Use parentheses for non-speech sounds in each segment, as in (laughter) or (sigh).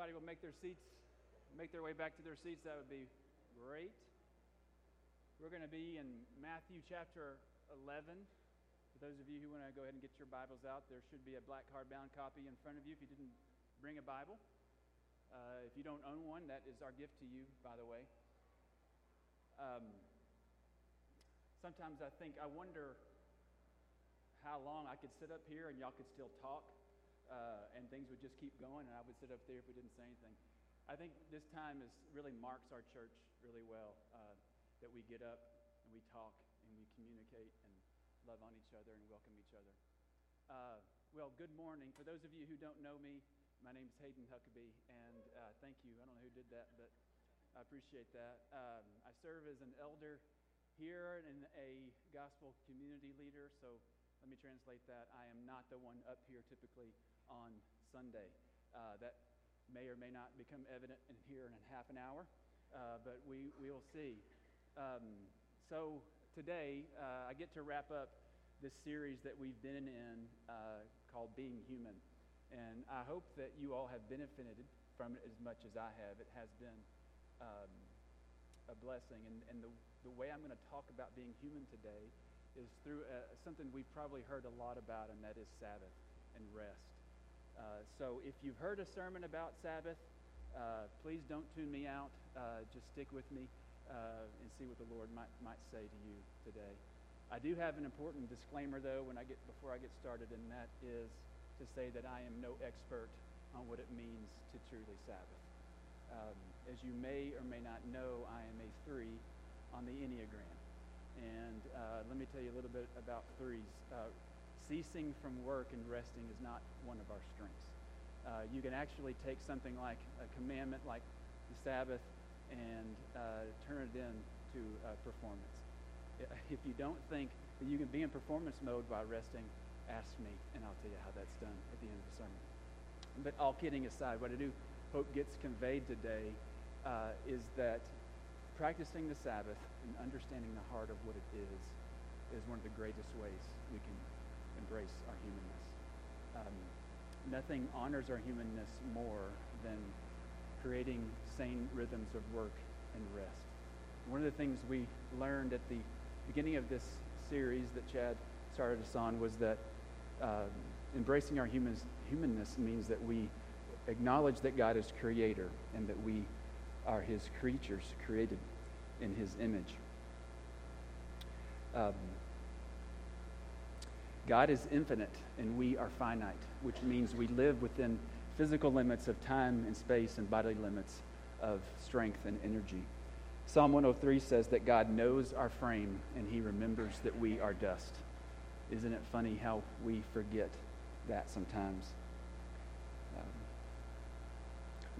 everybody will make their seats, make their way back to their seats, that would be great. We're going to be in Matthew chapter 11. For those of you who want to go ahead and get your Bibles out, there should be a black hardbound copy in front of you if you didn't bring a Bible. Uh, if you don't own one, that is our gift to you, by the way. Um, sometimes I think, I wonder how long I could sit up here and y'all could still talk uh, and things would just keep going, and I would sit up there if we didn't say anything. I think this time is really marks our church really well uh, that we get up and we talk and we communicate and love on each other and welcome each other. Uh, well, good morning. For those of you who don't know me, my name is Hayden Huckabee, and uh, thank you. I don't know who did that, but I appreciate that. Um, I serve as an elder here and a gospel community leader, so let me translate that. I am not the one up here typically on Sunday. Uh, that may or may not become evident in here in half an hour, uh, but we, we will see. Um, so today, uh, I get to wrap up this series that we've been in uh, called Being Human. And I hope that you all have benefited from it as much as I have. It has been um, a blessing. And, and the, the way I'm going to talk about being human today is through uh, something we've probably heard a lot about, and that is Sabbath and rest. Uh, so if you've heard a sermon about Sabbath, uh, please don't tune me out. Uh, just stick with me uh, and see what the Lord might, might say to you today. I do have an important disclaimer, though, when I get, before I get started, and that is to say that I am no expert on what it means to truly Sabbath. Um, as you may or may not know, I am a three on the Enneagram. And uh, let me tell you a little bit about threes. Uh, ceasing from work and resting is not one of our strengths. Uh, you can actually take something like a commandment like the Sabbath and uh, turn it into uh, performance. If you don't think that you can be in performance mode while resting, ask me, and I'll tell you how that's done at the end of the sermon. But all kidding aside, what I do hope gets conveyed today uh, is that practicing the Sabbath and understanding the heart of what it is is one of the greatest ways we can embrace our humanness. Um, nothing honors our humanness more than creating sane rhythms of work and rest. One of the things we learned at the beginning of this series that Chad started us on was that uh, embracing our humans, humanness means that we acknowledge that God is creator and that we are his creatures created in his image. Um, God is infinite and we are finite, which means we live within physical limits of time and space and bodily limits of strength and energy. Psalm 103 says that God knows our frame and he remembers that we are dust. Isn't it funny how we forget that sometimes? Um,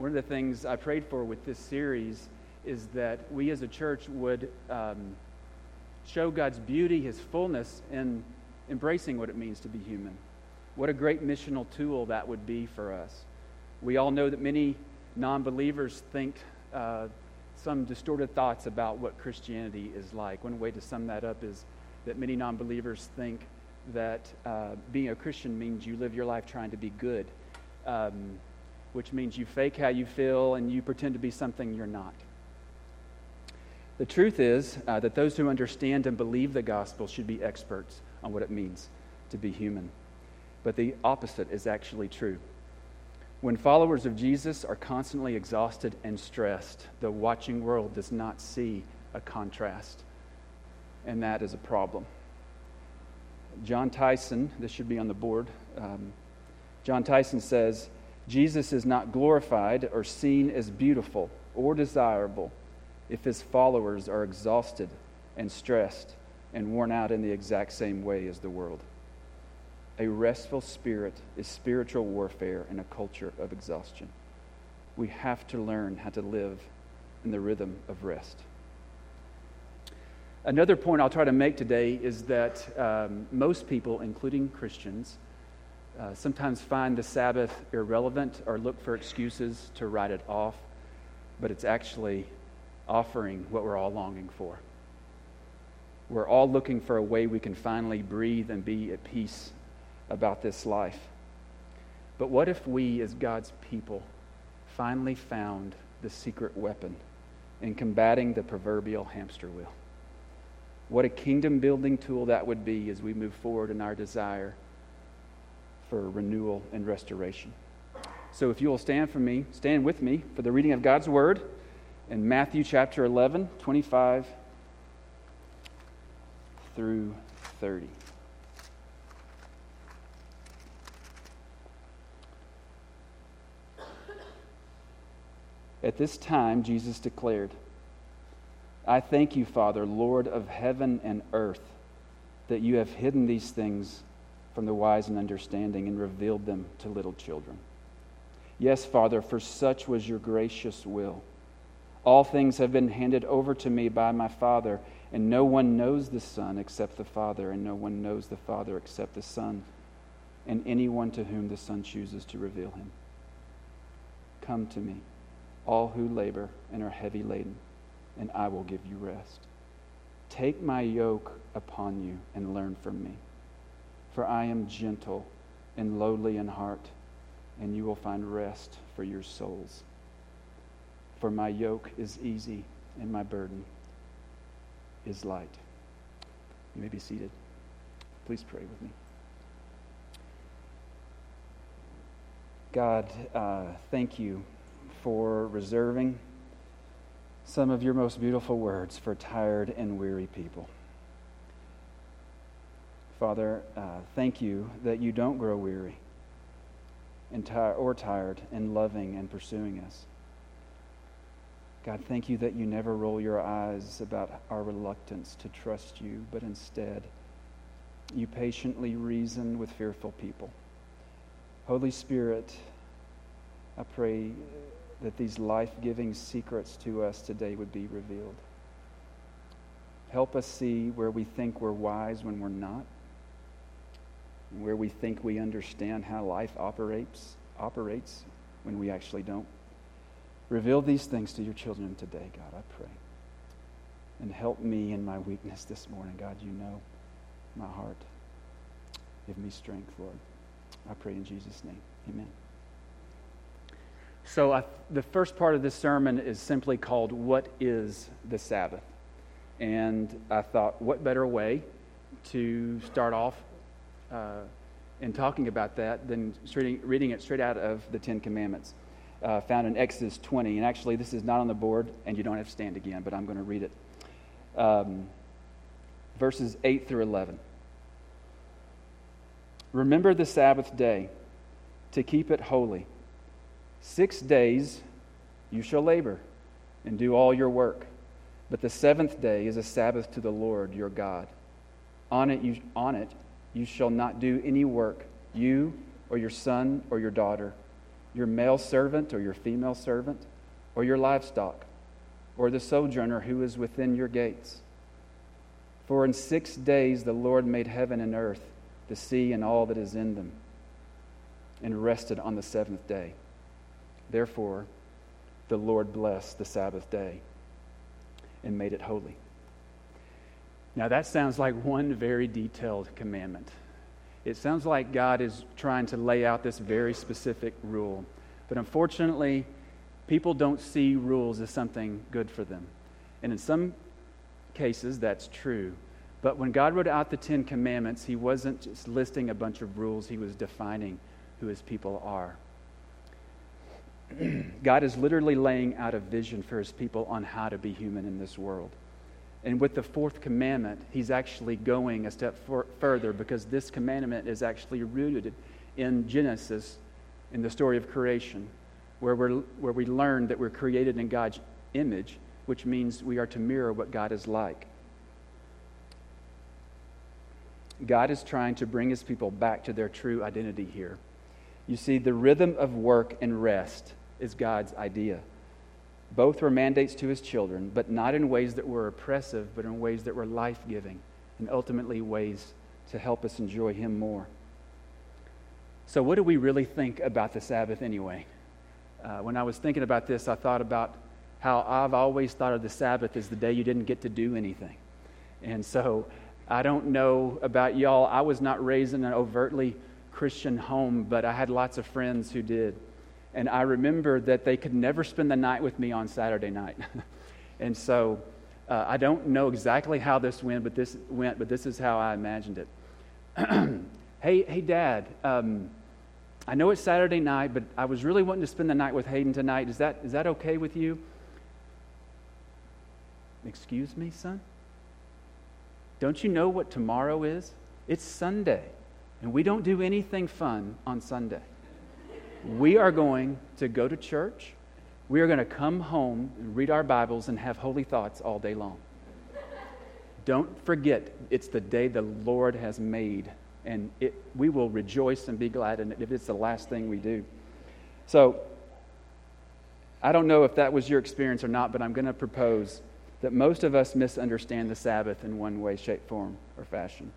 one of the things I prayed for with this series is that we as a church would um, show God's beauty, His fullness, in embracing what it means to be human. What a great missional tool that would be for us. We all know that many non believers think uh, some distorted thoughts about what Christianity is like. One way to sum that up is that many non believers think that uh, being a Christian means you live your life trying to be good, um, which means you fake how you feel and you pretend to be something you're not. The truth is uh, that those who understand and believe the gospel should be experts on what it means to be human. But the opposite is actually true. When followers of Jesus are constantly exhausted and stressed, the watching world does not see a contrast. And that is a problem. Jon Tyson, this should be on the board. Um, Jon Tyson says, Jesus is not glorified or seen as beautiful or desirable if his followers are exhausted and stressed and worn out in the exact same way as the world. A restful spirit is spiritual warfare in a culture of exhaustion. We have to learn how to live in the rhythm of rest. Another point I'll try to make today is that um, most people, including Christians, uh, sometimes find the Sabbath irrelevant or look for excuses to write it off, but it's actually offering what we're all longing for. We're all looking for a way we can finally breathe and be at peace about this life. But what if we, as God's people, finally found the secret weapon in combating the proverbial hamster wheel. What a kingdom building tool that would be as we move forward in our desire for renewal and restoration. So if you will stand for me, stand with me for the reading of God's word in Matthew chapter 11, 25 through 30. At this time, Jesus declared, I thank you, Father, Lord of heaven and earth, that you have hidden these things from the wise and understanding and revealed them to little children. Yes, Father, for such was your gracious will. All things have been handed over to me by my Father, and no one knows the Son except the Father, and no one knows the Father except the Son, and anyone to whom the Son chooses to reveal him. Come to me all who labor and are heavy laden, and I will give you rest. Take my yoke upon you and learn from me, for I am gentle and lowly in heart, and you will find rest for your souls. For my yoke is easy and my burden is light. You may be seated. Please pray with me. God, uh, thank you for reserving some of your most beautiful words for tired and weary people. Father, uh, thank you that you don't grow weary and tire, or tired in loving and pursuing us. God, thank you that you never roll your eyes about our reluctance to trust you, but instead you patiently reason with fearful people. Holy Spirit, I pray that these life giving secrets to us today would be revealed. Help us see where we think we're wise when we're not, where we think we understand how life operates, operates when we actually don't. Reveal these things to your children today, God, I pray. And help me in my weakness this morning. God, you know my heart. Give me strength, Lord. I pray in Jesus' name. Amen. So, I, the first part of this sermon is simply called What is the Sabbath? And I thought, what better way to start off uh, in talking about that than reading it straight out of the Ten Commandments, uh, found in Exodus 20. And actually, this is not on the board, and you don't have to stand again, but I'm going to read it. Um, verses 8 through 11. Remember the Sabbath day to keep it holy. Six days you shall labor and do all your work, but the seventh day is a Sabbath to the Lord your God. On it you, on it you shall not do any work, you or your son or your daughter, your male servant or your female servant, or your livestock, or the sojourner who is within your gates. For in six days the Lord made heaven and earth, the sea and all that is in them, and rested on the seventh day. Therefore, the Lord blessed the Sabbath day and made it holy. Now, that sounds like one very detailed commandment. It sounds like God is trying to lay out this very specific rule. But unfortunately, people don't see rules as something good for them. And in some cases, that's true. But when God wrote out the Ten Commandments, He wasn't just listing a bunch of rules, He was defining who His people are. (clears throat) God is literally laying out a vision for his people on how to be human in this world. And with the fourth commandment, he's actually going a step for, further because this commandment is actually rooted in Genesis, in the story of creation, where, we're, where we learn that we're created in God's image, which means we are to mirror what God is like. God is trying to bring his people back to their true identity here. You see, the rhythm of work and rest is God's idea. Both were mandates to his children, but not in ways that were oppressive, but in ways that were life giving, and ultimately ways to help us enjoy him more. So, what do we really think about the Sabbath anyway? Uh, when I was thinking about this, I thought about how I've always thought of the Sabbath as the day you didn't get to do anything. And so, I don't know about y'all. I was not raised in an overtly Christian home, but I had lots of friends who did. And I remember that they could never spend the night with me on Saturday night. (laughs) and so uh, I don't know exactly how this went, but this went, but this is how I imagined it. (clears throat) hey, hey, Dad. Um, I know it's Saturday night, but I was really wanting to spend the night with Hayden tonight. Is that, is that okay with you? Excuse me, son? Don't you know what tomorrow is? It's Sunday, and we don't do anything fun on Sunday. We are going to go to church. We are going to come home and read our Bibles and have holy thoughts all day long. Don't forget, it's the day the Lord has made, and it, we will rejoice and be glad in it if it's the last thing we do. So, I don't know if that was your experience or not, but I'm going to propose that most of us misunderstand the Sabbath in one way, shape, form, or fashion.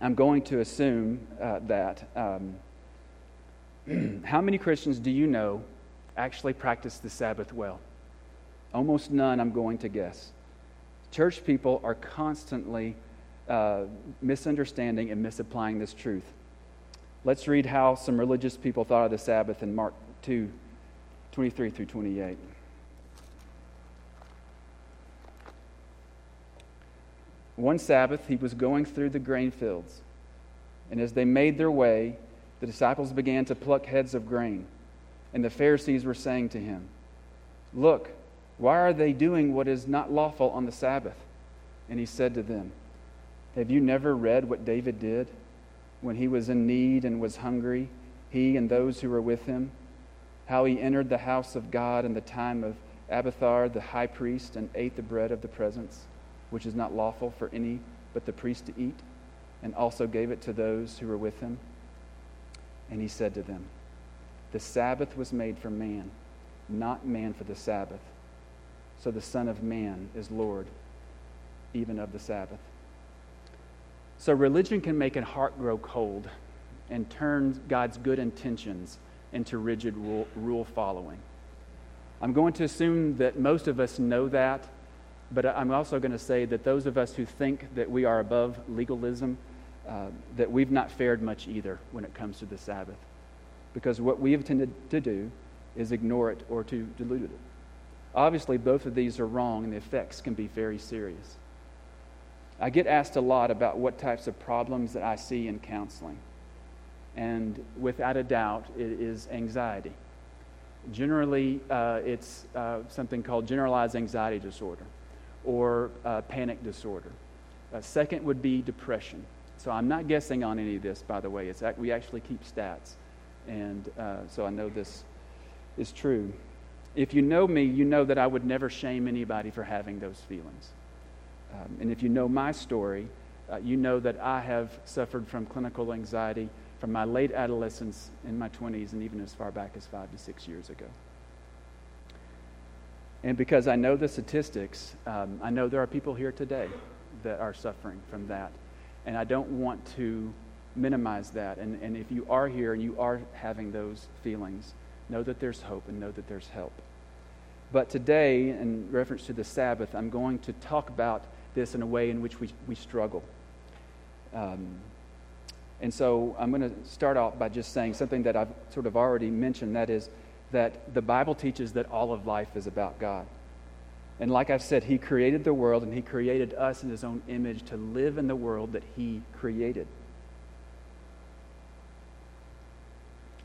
I'm going to assume uh, that. Um, (clears throat) how many Christians do you know actually practice the Sabbath well? Almost none, I'm going to guess. Church people are constantly uh, misunderstanding and misapplying this truth. Let's read how some religious people thought of the Sabbath in Mark 2 23 through 28. One Sabbath, he was going through the grain fields, and as they made their way, the disciples began to pluck heads of grain. And the Pharisees were saying to him, Look, why are they doing what is not lawful on the Sabbath? And he said to them, Have you never read what David did when he was in need and was hungry, he and those who were with him? How he entered the house of God in the time of Abiathar the high priest and ate the bread of the presence, which is not lawful for any but the priest to eat, and also gave it to those who were with him? And he said to them, The Sabbath was made for man, not man for the Sabbath. So the Son of Man is Lord, even of the Sabbath. So religion can make a heart grow cold and turn God's good intentions into rigid rule, rule following. I'm going to assume that most of us know that, but I'm also going to say that those of us who think that we are above legalism uh, that we've not fared much either when it comes to the Sabbath. Because what we have tended to do is ignore it or to dilute it. Obviously, both of these are wrong, and the effects can be very serious. I get asked a lot about what types of problems that I see in counseling. And without a doubt, it is anxiety. Generally, uh, it's uh, something called generalized anxiety disorder or uh, panic disorder. Uh, second would be depression. So I'm not guessing on any of this, by the way. It's, we actually keep stats. And uh, so I know this is true. If you know me, you know that I would never shame anybody for having those feelings. Um, and if you know my story, uh, you know that I have suffered from clinical anxiety from my late adolescence in my 20s and even as far back as five to six years ago. And because I know the statistics, um, I know there are people here today that are suffering from that. And I don't want to minimize that. And, and if you are here and you are having those feelings, know that there's hope and know that there's help. But today, in reference to the Sabbath, I'm going to talk about this in a way in which we, we struggle. Um, and so I'm going to start off by just saying something that I've sort of already mentioned that is, that the Bible teaches that all of life is about God. And like I've said, He created the world and He created us in His own image to live in the world that He created.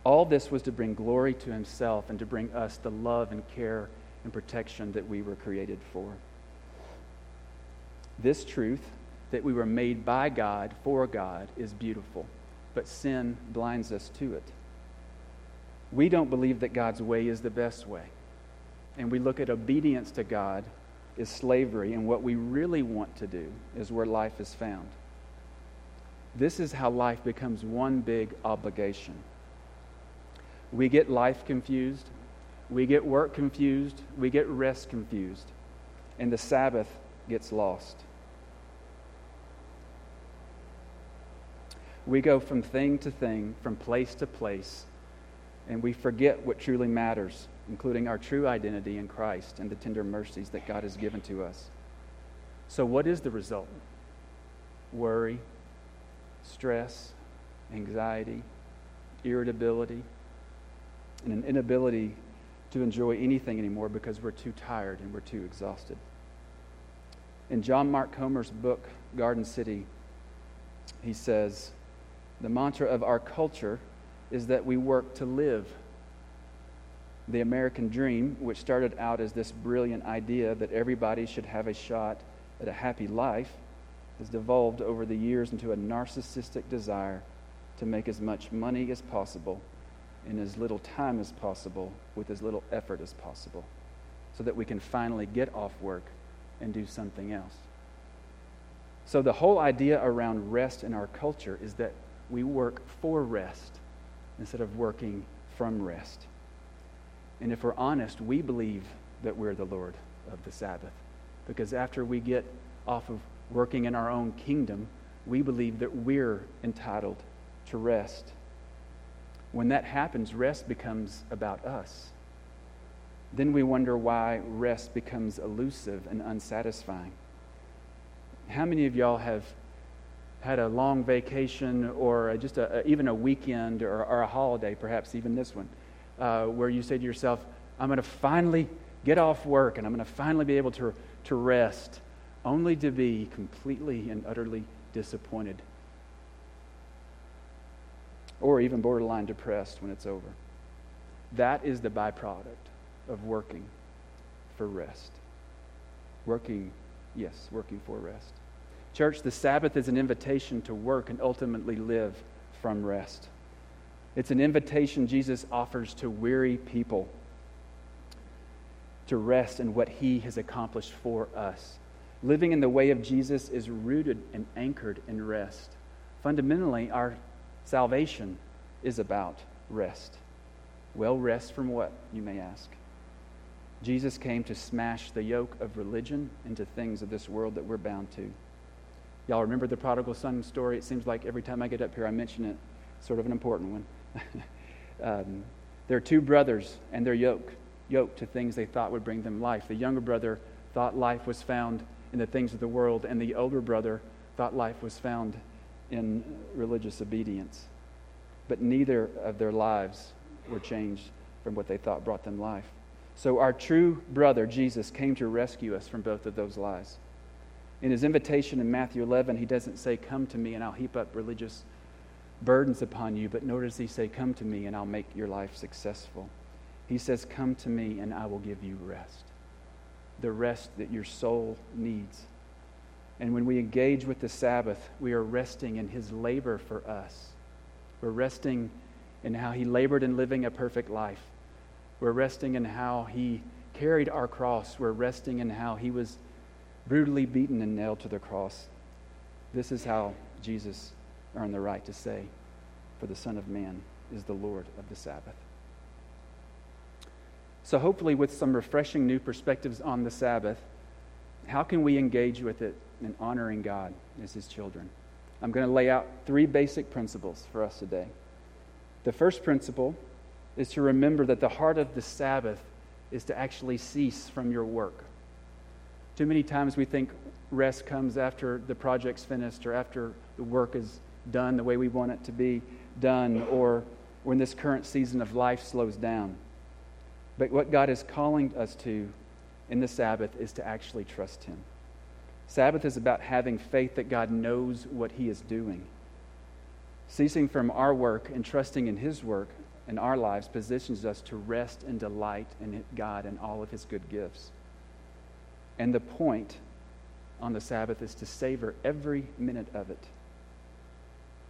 All this was to bring glory to Himself and to bring us the love and care and protection that we were created for. This truth, that we were made by God for God, is beautiful, but sin blinds us to it. We don't believe that God's way is the best way and we look at obedience to God is slavery, and what we really want to do is where life is found. This is how life becomes one big obligation. We get life confused, we get work confused, we get rest confused, and the Sabbath gets lost. We go from thing to thing, from place to place, and we forget what truly matters including our true identity in Christ and the tender mercies that God has given to us. So, what is the result? Worry, stress, anxiety, irritability, and an inability to enjoy anything anymore because we're too tired and we're too exhausted. In John Mark Comer's book, Garden City, he says, The mantra of our culture is that we work to live. The American dream, which started out as this brilliant idea that everybody should have a shot at a happy life, has devolved over the years into a narcissistic desire to make as much money as possible in as little time as possible with as little effort as possible so that we can finally get off work and do something else. So, the whole idea around rest in our culture is that we work for rest instead of working from rest. And if we're honest, we believe that we're the Lord of the Sabbath. Because after we get off of working in our own kingdom, we believe that we're entitled to rest. When that happens, rest becomes about us. Then we wonder why rest becomes elusive and unsatisfying. How many of y'all have had a long vacation or just a, even a weekend or, or, a holiday, perhaps even this one, uh, where you say to yourself, I'm going to finally get off work and I'm going to finally be able to, to rest, only to be completely and utterly disappointed or even borderline depressed when it's over. That is the byproduct of working for rest. Working, yes, working for rest. Church, the Sabbath is an invitation to work and ultimately live from rest. It's an invitation Jesus offers to weary people to rest in what he has accomplished for us. Living in the way of Jesus is rooted and anchored in rest. Fundamentally, our Salvation is about rest. Well, rest from what, you may ask? Jesus came to smash the yoke of religion into things of this world that we're bound to. Y'all remember the prodigal son story? It seems like every time I get up here, I mention it. Sort of an important one. (laughs) um, there are two brothers, and their yoke, yoked to things they thought would bring them life. The younger brother thought life was found in the things of the world, and the older brother thought life was found in religious obedience. But neither of their lives were changed from what they thought brought them life. So our true brother, Jesus, came to rescue us from both of those lies. In his invitation in Matthew 11, he doesn't say, Come to me and I'll heap up religious burdens upon you, but does he say, Come to me and I'll make your life successful. He says, Come to me and I will give you rest. The rest that your soul needs. And when we engage with the Sabbath, we are resting in his labor for us. We're resting in how he labored in living a perfect life. We're resting in how he carried our cross. We're resting in how he was brutally beaten and nailed to the cross. This is how Jesus earned the right to say, For the Son of Man is the Lord of the Sabbath. So, hopefully, with some refreshing new perspectives on the Sabbath, how can we engage with it in honoring God as His children? I'm going to lay out three basic principles for us today. The first principle is to remember that the heart of the Sabbath is to actually cease from your work. Too many times we think rest comes after the project's finished or after the work is done the way we want it to be done or when this current season of life slows down. But what God is calling us to in the Sabbath is to actually trust Him. Sabbath is about having faith that God knows what He is doing. Ceasing from our work and trusting in His work in our lives positions us to rest and delight in God and all of His good gifts. And the point on the Sabbath is to savor every minute of it.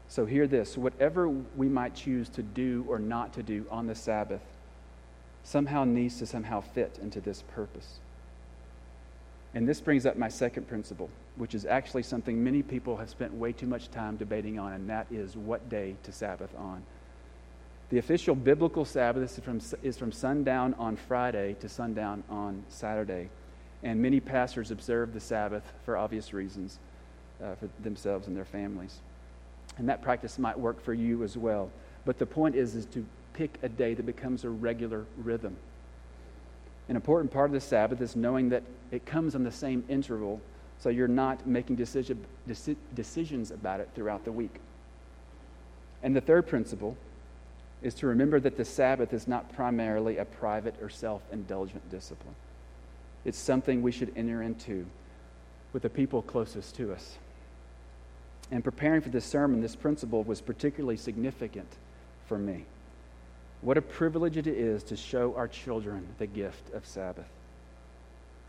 So, hear this whatever we might choose to do or not to do on the Sabbath somehow needs to somehow fit into this purpose. And this brings up my second principle, which is actually something many people have spent way too much time debating on, and that is what day to Sabbath on. The official biblical Sabbath is from, is from sundown on Friday to sundown on Saturday. And many pastors observe the Sabbath for obvious reasons uh, for themselves and their families. And that practice might work for you as well. But the point is, is to pick a day that becomes a regular rhythm. An important part of the Sabbath is knowing that it comes on the same interval, so you're not making decision, deci- decisions about it throughout the week. And the third principle is to remember that the Sabbath is not primarily a private or self indulgent discipline. It's something we should enter into with the people closest to us. In preparing for this sermon, this principle was particularly significant for me. What a privilege it is to show our children the gift of Sabbath.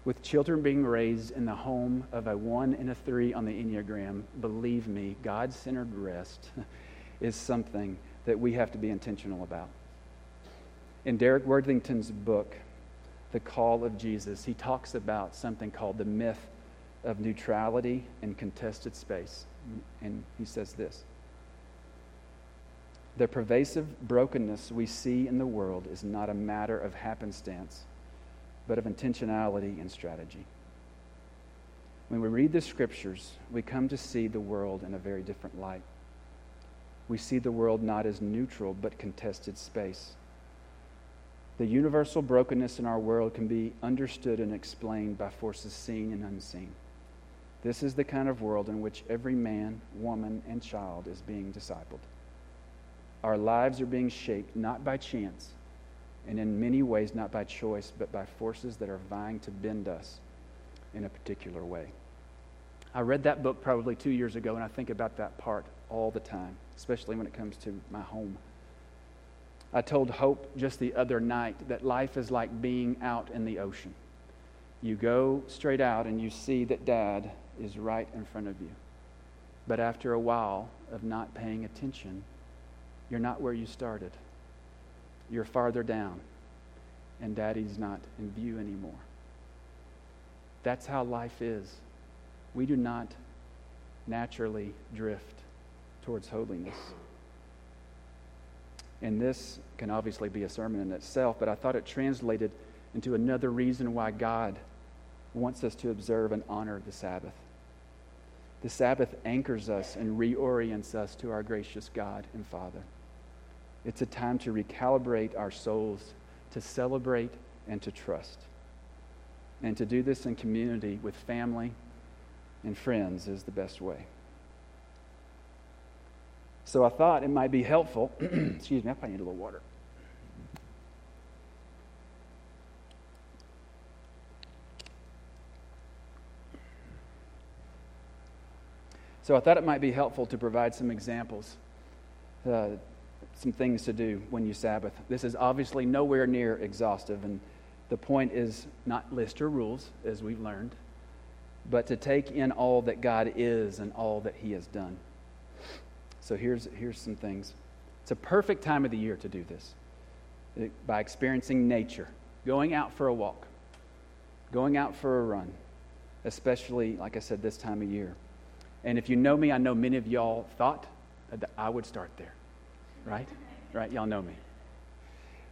With children being raised in the home of a one and a three on the Enneagram, believe me, God centered rest (laughs) is something that we have to be intentional about. In Derek Worthington's book, The Call of Jesus, he talks about something called the myth of neutrality and contested space. And he says this The pervasive brokenness we see in the world is not a matter of happenstance, but of intentionality and strategy. When we read the scriptures, we come to see the world in a very different light we see the world not as neutral but contested space. The universal brokenness in our world can be understood and explained by forces seen and unseen. This is the kind of world in which every man, woman, and child is being discipled. Our lives are being shaped not by chance, and in many ways not by choice, but by forces that are vying to bend us in a particular way. I read that book probably two years ago, and I think about that part all the time especially when it comes to my home. I told Hope just the other night that life is like being out in the ocean. You go straight out and you see that dad is right in front of you. But after a while of not paying attention, you're not where you started. You're farther down, and daddy's not in view anymore. That's how life is. We do not naturally drift towards holiness. And this can obviously be a sermon in itself, but I thought it translated into another reason why God wants us to observe and honor the Sabbath. The Sabbath anchors us and reorients us to our gracious God and Father. It's a time to recalibrate our souls, to celebrate and to trust. And to do this in community with family and friends is the best way. So I thought it might be helpful. (clears throat) excuse me, I probably need a little water. So I thought it might be helpful to provide some examples, uh, some things to do when you Sabbath. This is obviously nowhere near exhaustive, and the point is not list your rules, as we've learned, but to take in all that God is and all that He has done. So here's, here's some things. It's a perfect time of the year to do this it, by experiencing nature, going out for a walk, going out for a run, especially, like I said, this time of year. And if you know me, I know many of y'all thought that I would start there, right? Right? Y'all know me.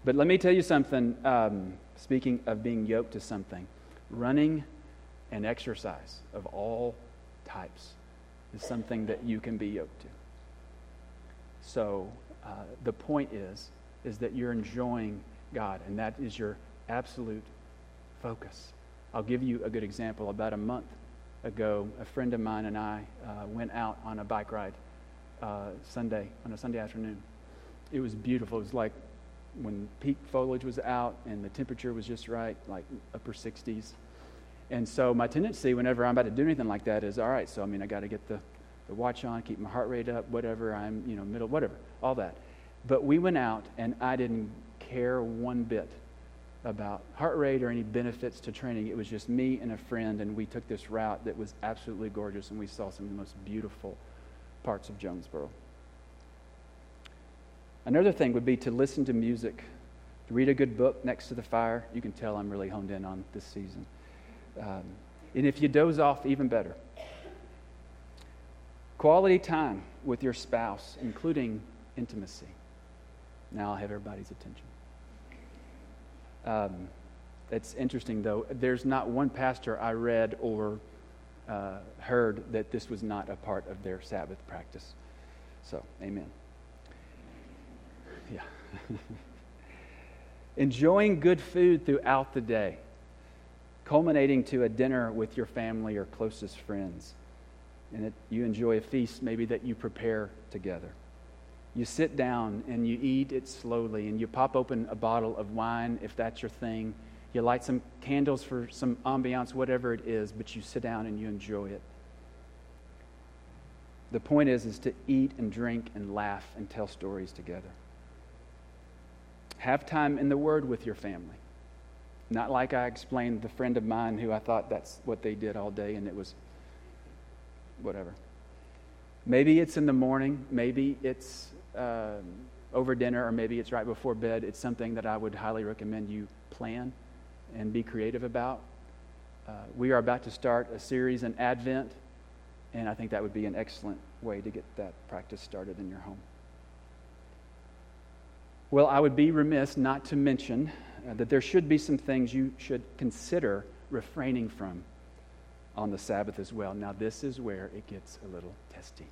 But let me tell you something. Um, speaking of being yoked to something, running and exercise of all types is something that you can be yoked to. So uh, the point is, is that you're enjoying God, and that is your absolute focus. I'll give you a good example. About a month ago, a friend of mine and I uh, went out on a bike ride uh, Sunday, on a Sunday afternoon. It was beautiful. It was like when peak foliage was out and the temperature was just right, like upper 60s. And so my tendency whenever I'm about to do anything like that is, all right, so I mean, I got to get the the watch on, keep my heart rate up, whatever, I'm, you know, middle, whatever, all that. But we went out and I didn't care one bit about heart rate or any benefits to training. It was just me and a friend, and we took this route that was absolutely gorgeous, and we saw some of the most beautiful parts of Jonesboro. Another thing would be to listen to music, to read a good book next to the fire. You can tell I'm really honed in on this season. Um, and if you doze off, even better. Quality time with your spouse, including intimacy. Now I'll have everybody's attention. Um, it's interesting, though. There's not one pastor I read or uh, heard that this was not a part of their Sabbath practice. So, amen. Yeah. (laughs) Enjoying good food throughout the day, culminating to a dinner with your family or closest friends and that you enjoy a feast maybe that you prepare together. You sit down and you eat it slowly, and you pop open a bottle of wine if that's your thing. You light some candles for some ambiance, whatever it is, but you sit down and you enjoy it. The point is, is to eat and drink and laugh and tell stories together. Have time in the Word with your family. Not like I explained the friend of mine who I thought that's what they did all day and it was whatever. Maybe it's in the morning, maybe it's uh, over dinner, or maybe it's right before bed. It's something that I would highly recommend you plan and be creative about. Uh, we are about to start a series in Advent, and I think that would be an excellent way to get that practice started in your home. Well, I would be remiss not to mention uh, that there should be some things you should consider refraining from on the Sabbath as well. Now, this is where it gets a little testy.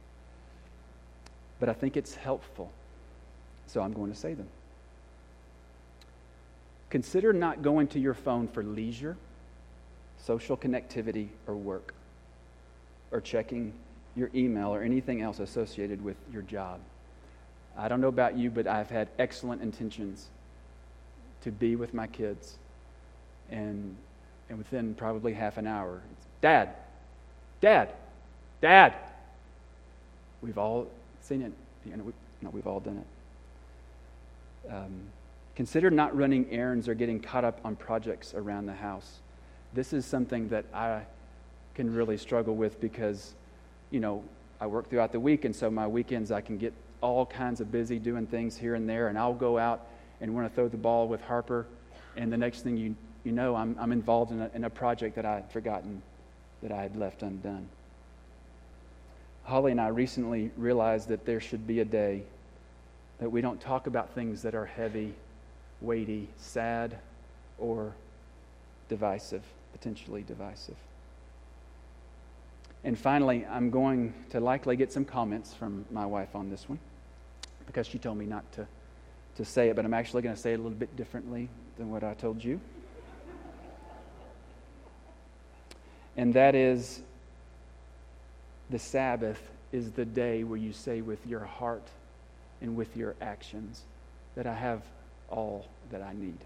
But I think it's helpful, so I'm going to say them. Consider not going to your phone for leisure, social connectivity, or work, or checking your email or anything else associated with your job. I don't know about you, but I've had excellent intentions to be with my kids. And, and within probably half an hour, Dad, Dad, Dad. We've all seen it. You know, we, know we've all done it. Um, consider not running errands or getting caught up on projects around the house. This is something that I can really struggle with because, you know, I work throughout the week, and so my weekends I can get all kinds of busy doing things here and there, and I'll go out and want to throw the ball with Harper, and the next thing you, you know, I'm, I'm involved in a, in a project that I had forgotten that I had left undone. Holly and I recently realized that there should be a day that we don't talk about things that are heavy, weighty, sad, or divisive, potentially divisive. And finally, I'm going to likely get some comments from my wife on this one because she told me not to, to say it, but I'm actually going to say it a little bit differently than what I told you. and that is the Sabbath is the day where you say with your heart and with your actions that I have all that I need.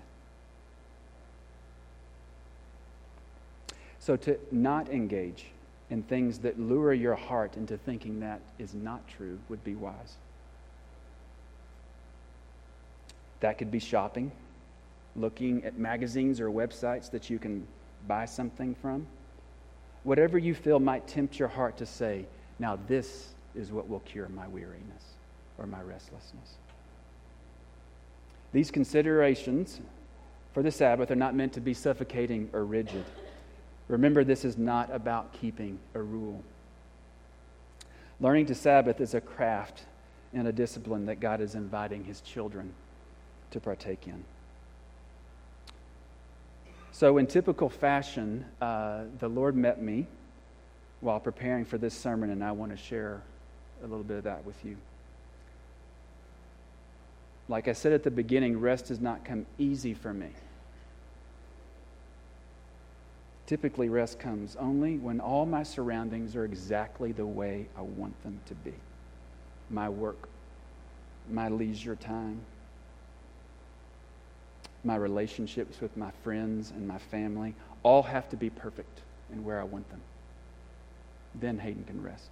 So to not engage in things that lure your heart into thinking that is not true would be wise. That could be shopping, looking at magazines or websites that you can buy something from whatever you feel might tempt your heart to say, now this is what will cure my weariness or my restlessness. These considerations for the Sabbath are not meant to be suffocating or rigid. Remember, this is not about keeping a rule. Learning to Sabbath is a craft and a discipline that God is inviting his children to partake in. So, in typical fashion, uh, the Lord met me while preparing for this sermon, and I want to share a little bit of that with you. Like I said at the beginning, rest does not come easy for me. Typically, rest comes only when all my surroundings are exactly the way I want them to be my work, my leisure time, my relationships with my friends and my family all have to be perfect in where I want them. Then Hayden can rest.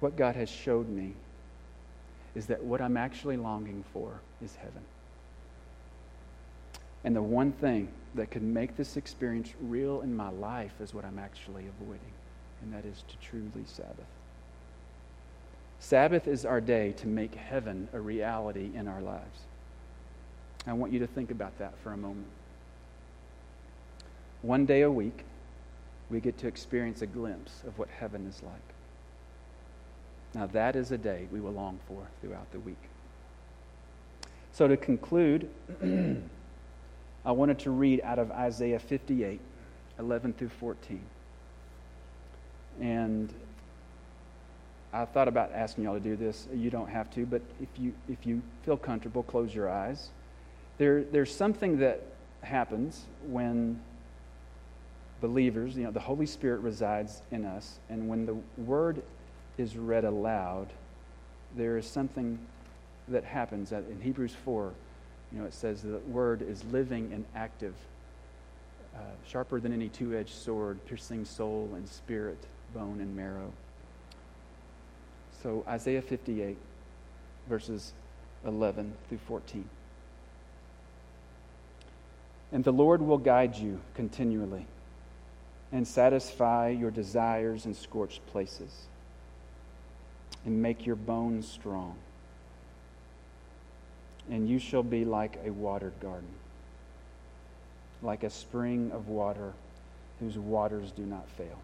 What God has showed me is that what I'm actually longing for is heaven. And the one thing that could make this experience real in my life is what I'm actually avoiding, and that is to truly Sabbath. Sabbath is our day to make heaven a reality in our lives. I want you to think about that for a moment. One day a week, we get to experience a glimpse of what heaven is like. Now, that is a day we will long for throughout the week. So, to conclude, (clears throat) I wanted to read out of Isaiah 58 11 through 14. And I thought about asking y'all to do this. You don't have to, but if you, if you feel comfortable, close your eyes. There, there's something that happens when believers, you know, the Holy Spirit resides in us, and when the word is read aloud, there is something that happens that in Hebrews 4, you know, it says the word is living and active, uh, sharper than any two edged sword, piercing soul and spirit, bone and marrow. So, Isaiah 58, verses 11 through 14. And the Lord will guide you continually and satisfy your desires in scorched places and make your bones strong. And you shall be like a watered garden, like a spring of water whose waters do not fail.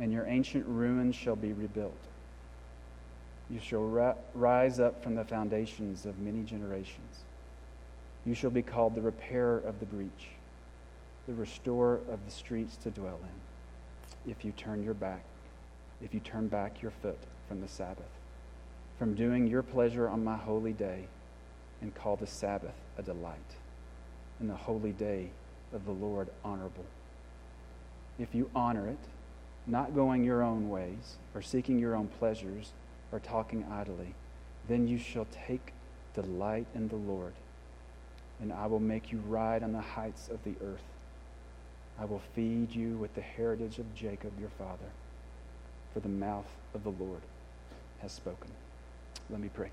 And your ancient ruins shall be rebuilt. You shall ri- rise up from the foundations of many generations. You shall be called the repairer of the breach, the restorer of the streets to dwell in, if you turn your back if you turn back your foot from the Sabbath, from doing your pleasure on my holy day, and call the Sabbath a delight, and the holy day of the Lord honorable. If you honor it, not going your own ways, or seeking your own pleasures, or talking idly, then you shall take delight in the Lord, and I will make you ride on the heights of the earth. I will feed you with the heritage of Jacob your father for the mouth of the Lord has spoken. Let me pray.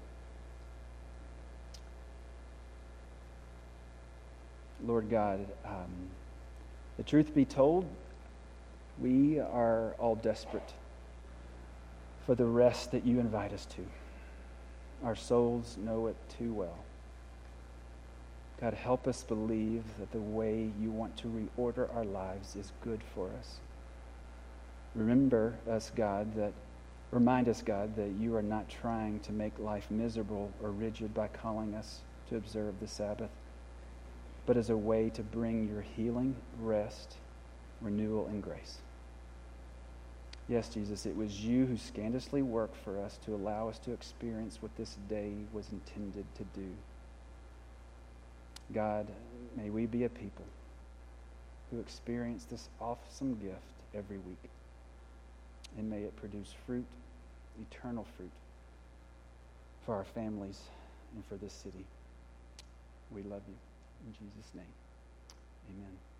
Lord God, um, the truth be told, we are all desperate for the rest that you invite us to. Our souls know it too well. God, help us believe that the way you want to reorder our lives is good for us. Remember us, God, that remind us, God, that you are not trying to make life miserable or rigid by calling us to observe the Sabbath, but as a way to bring your healing, rest, renewal, and grace. Yes, Jesus, it was you who scandalously worked for us to allow us to experience what this day was intended to do. God, may we be a people who experience this awesome gift every week and may it produce fruit, eternal fruit, for our families and for this city. We love you. In Jesus' name, amen.